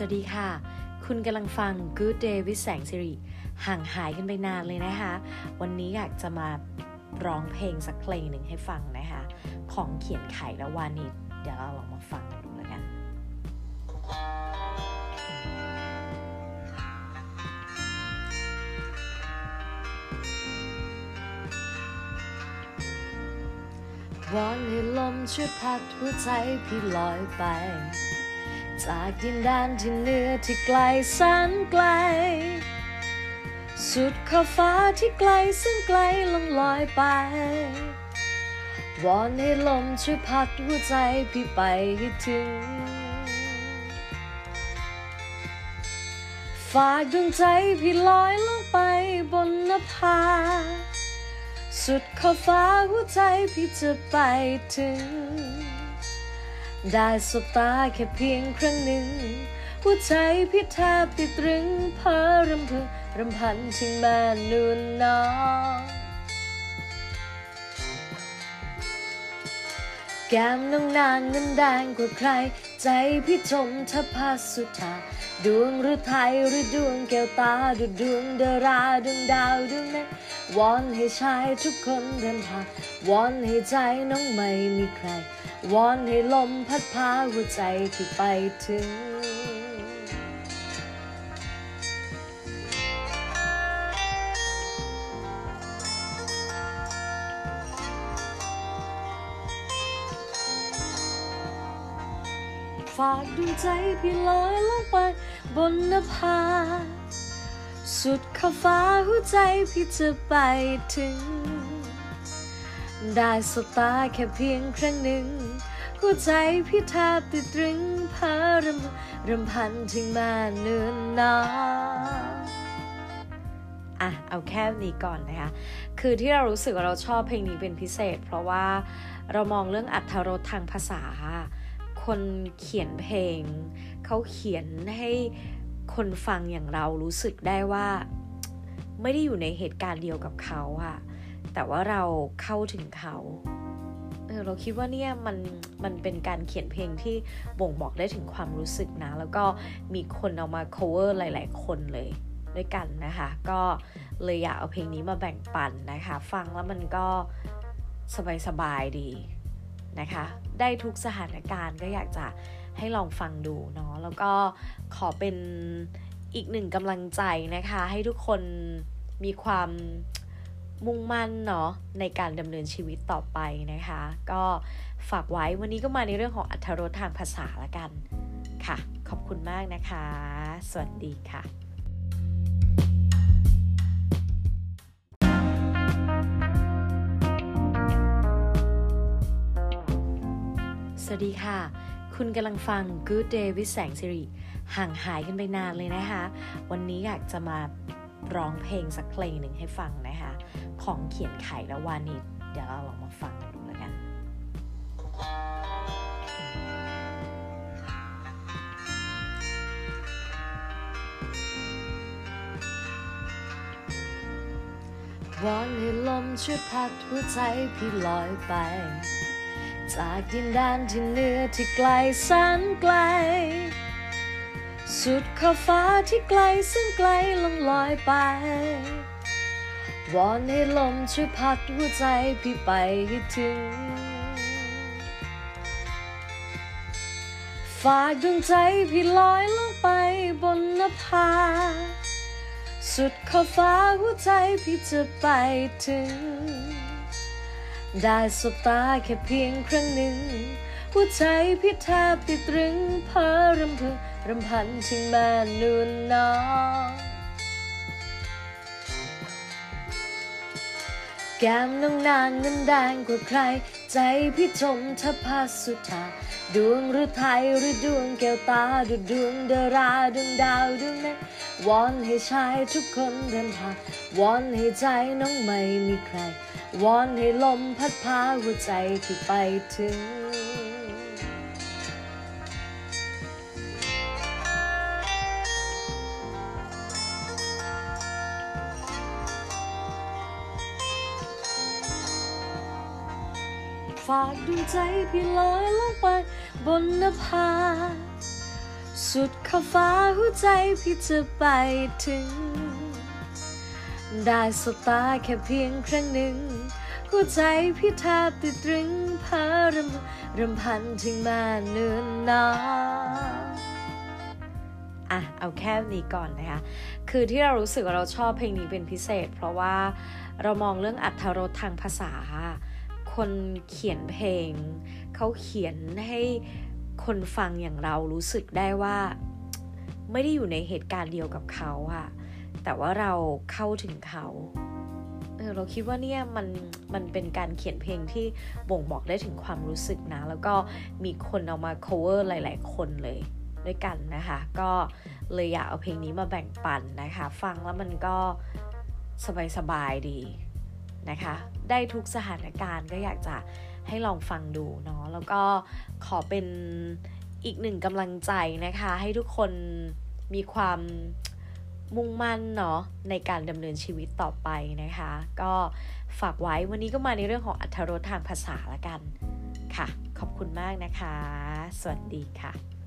สวัสดีค่ะ คุณกำลังฟัง Good Day with แสงสิริ ห่างหายกันไปนานเลยนะคะ วันนี้อยากจะมาร้องเพลงสักเพลงหนึ่งให้ฟังนะคะ ของเขียนไขและวานิดเดี๋ยวเราลองมาฟังกันดูแล้วกันวอนให้ลมช่วยพัดหัวใจพี่ลอยไป จากดินแดนที่เหนือที่ไกลแสนไกล สุดขอบฟ้าที่ไกลซึ่งไกลลงลอยไป วอนให้ลมช่วยพัดหัวใจพี่ไปให้ถึง ฝากดวงใจพี่ลอยลงไปบนนภา สุดขอบฟ้าหัวใจพี่จะไปถึง ได้สบตาแค่เพียงครั้งหนึ่ง หัวใจพี่แทบติดตรึงเพอรำพึงรำพันถึงแม่นูนน้องแก้มน้องนางนั้นแดงกว่าใคร ใจพี่จมทัพาสุธาดวงหรือไทยหรือดวงแก้วตาดูดวงดาราดวงดาวดวงนั้นวอนให้ชายทุกคนเดินผานวอนให้ใจน้องไม่มีใคร วอนให้ลมพัดพาหัวใจที่ไปถึง ฝากดวงใจพี่ลอยลงไปบนนภา สุดขอบฟ้าหัวใจพี่จะไปถึง ได้สบตาแค่เพียงครั้งหนึ่ง หัวใจพี่แทบติดตรึงพ้อรำรำพันถึงแม่เนือนน้ออะ เอาแค่นี้ก่อนนะคะ คือที่เรารู้สึกว่าเราชอบเพลงนี้เป็นพิเศษ เพราะว่าเรามองเรื่องอัธรสทางภาษา คนเขียนเพลง เขาเขียนให้คนฟังอย่างเรารู้สึกได้ว่า ไม่ได้อยู่ในเหตุการณ์เดียวกับเขาอะ แต่ว่าเราเข้าถึงเขาเออเราคิดว่าเนี่ยมันมันเป็นการเขียนเพลงที่บ่งบอกได้ถึงความรู้สึกนะ แล้วก็มีคนเอามา cover หลาย ๆ คนเลยด้วยกันนะคะ ก็เลยอยากเอาเพลงนี้มาแบ่งปันนะคะ ฟังแล้วมันก็สบายๆดีนะคะ ได้ทุกสถานการณ์ก็อยากจะให้ลองฟังดูเนาะแล้วก็ขอเป็นอีกหนึ่งกำลังใจนะคะ ให้ทุกคนมีความ มุ่งมั่นเนาะในการดำเนินชีวิตต่อไปนะคะ ก็ฝากไว้วันนี้ก็มาในเรื่องของอัธรสทางภาษาละกันค่ะ ขอบคุณมากนะคะ สวัสดีค่ะสวัสดีค่ะ คุณกำลังฟัง Good Day with แสงสิริห่างหายกันไปนานเลยนะคะ วันนี้อยากจะมา ร้องเพลงสักเพลงหนึ่งให้ฟังนะคะ ของเขียนไข่และวานิดเดี๋ยวเราลองมาฟังกันดูแล้วกันวอนให้ลมช่วยพัดหัวใจพี่ลอยไป จากดินแดนที่เหนือที่ไกลแสนไกล สุดขอบฟ้าที่ไกลซึ่งไกลลงลอยไป วอนให้ลมช่วยพัดหัวใจพี่ไปให้ถึง ฝากดวงใจพี่ลอยลงไปบนนภา สุดขอบฟ้าหัวใจพี่จะไปถึง ได้สบตาแค่เพียงครั้งหนึ่ง หัวใจพี่แทบติดตรึงเพอรำพึงรำพันถึงแม่นูนน้องแก้มน้องนางนั้นแดงกว่าใคร ใจพี่จมทัพาสุธาดวงหรือไทยหรือดวงแก้วตาดูดวงดาราดวงดาวดวงนั้นวอนให้ชายทุกคนเดินผ่านวอนให้ใจน้องไม่มีใครวอนให้ลมพัดพาหัวใจที่ไปถึง ฝากดวงใจพี่ลอยลงไปบนนภา สุดขอบฟ้าหัวใจพี่จะไปถึง ได้สบตาแค่เพียงครั้งหนึ่ง หัวใจพี่แทบติดตรึงพารำรำพันถึงมาเนือนนานอะเอาแค่นี้ก่อนนะคะ คือที่เรารู้สึกว่าเราชอบเพลงนี้เป็นพิเศษ เพราะว่าเรามองเรื่องอัธรสทางภาษา คนเขียนเพลง เขาเขียนให้คนฟังอย่างเรารู้สึกได้ว่า ไม่ได้อยู่ในเหตุการณ์เดียวกับเขาอะแต่ว่าเราเข้าถึงเขาเออเราคิดว่าเนี่ยมันมันเป็นการเขียนเพลงที่บ่งบอกได้ถึงความรู้สึกนะ แล้วก็มีคนเอามา cover หลาย ๆ คนเลยด้วยกันนะคะ ก็เลยอยากเอาเพลงนี้มาแบ่งปันนะคะ ฟังแล้วมันก็สบายๆดี นะคะ ได้ทุกสถานการณ์ก็อยากจะให้ลองฟังดูเนาะแล้วก็ขอเป็นอีกหนึ่งกำลังใจนะคะ ให้ทุกคนมีความมุ่งมั่นเนาะในการดำเนินชีวิตต่อไปนะคะ ก็ฝากไว้วันนี้ก็มาในเรื่องของอัธรสทางภาษาละกันค่ะ ขอบคุณมากนะคะ สวัสดีค่ะ